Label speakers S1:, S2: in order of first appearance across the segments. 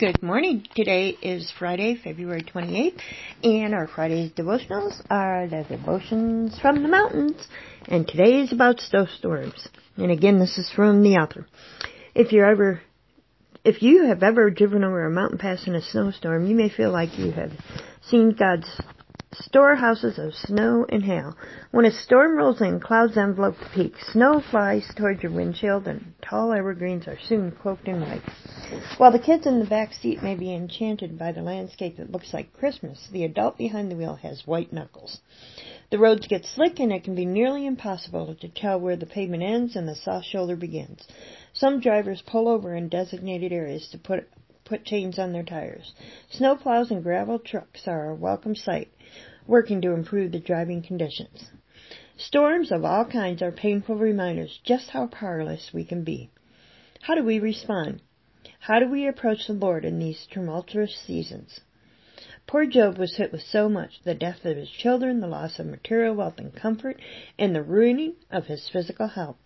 S1: Good morning. Today is Friday, February 28th, and our Friday's devotionals are the devotions from the mountains. And today is about snowstorms. And again, this is from the author. If you're ever, if you have ever driven over a mountain pass in a snowstorm, you may feel like you have seen God's storehouses of snow and hail. When a storm rolls in, clouds envelop the peaks. Snow flies towards your windshield, and tall evergreens are soon cloaked in white. While the kids in the back seat may be enchanted by the landscape that looks like Christmas, the adult behind the wheel has white knuckles. The roads get slick and it can be nearly impossible to tell where the pavement ends and the soft shoulder begins. Some drivers pull over in designated areas to put put chains on their tires. Snowplows and gravel trucks are a welcome sight, working to improve the driving conditions. Storms of all kinds are painful reminders just how powerless we can be. How do we respond? How do we approach the Lord in these tumultuous seasons? Poor Job was hit with so much the death of his children, the loss of material wealth and comfort, and the ruining of his physical health.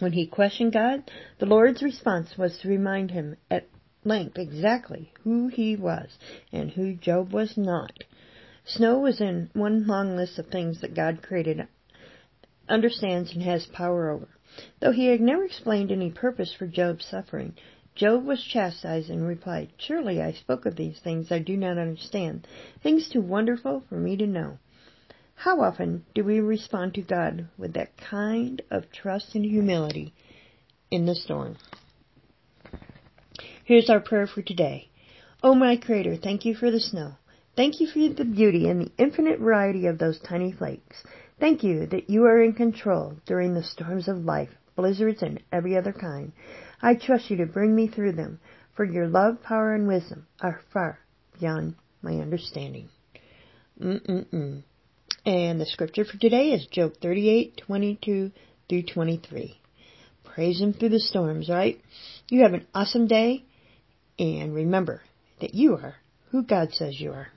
S1: When he questioned God, the Lord's response was to remind him at length exactly who he was and who Job was not. Snow was in one long list of things that God created, understands, and has power over. Though he had never explained any purpose for Job's suffering, Job was chastised and replied, Surely I spoke of these things I do not understand, things too wonderful for me to know. How often do we respond to God with that kind of trust and humility in the storm? Here's our prayer for today. Oh my Creator, thank you for the snow. Thank you for the beauty and the infinite variety of those tiny flakes. Thank you that you are in control during the storms of life, blizzards, and every other kind. I trust you to bring me through them, for your love, power, and wisdom are far beyond my understanding. Mm-mm-mm. And the scripture for today is Job 38:22 through 23. Praise Him through the storms, right? You have an awesome day, and remember that you are who God says you are.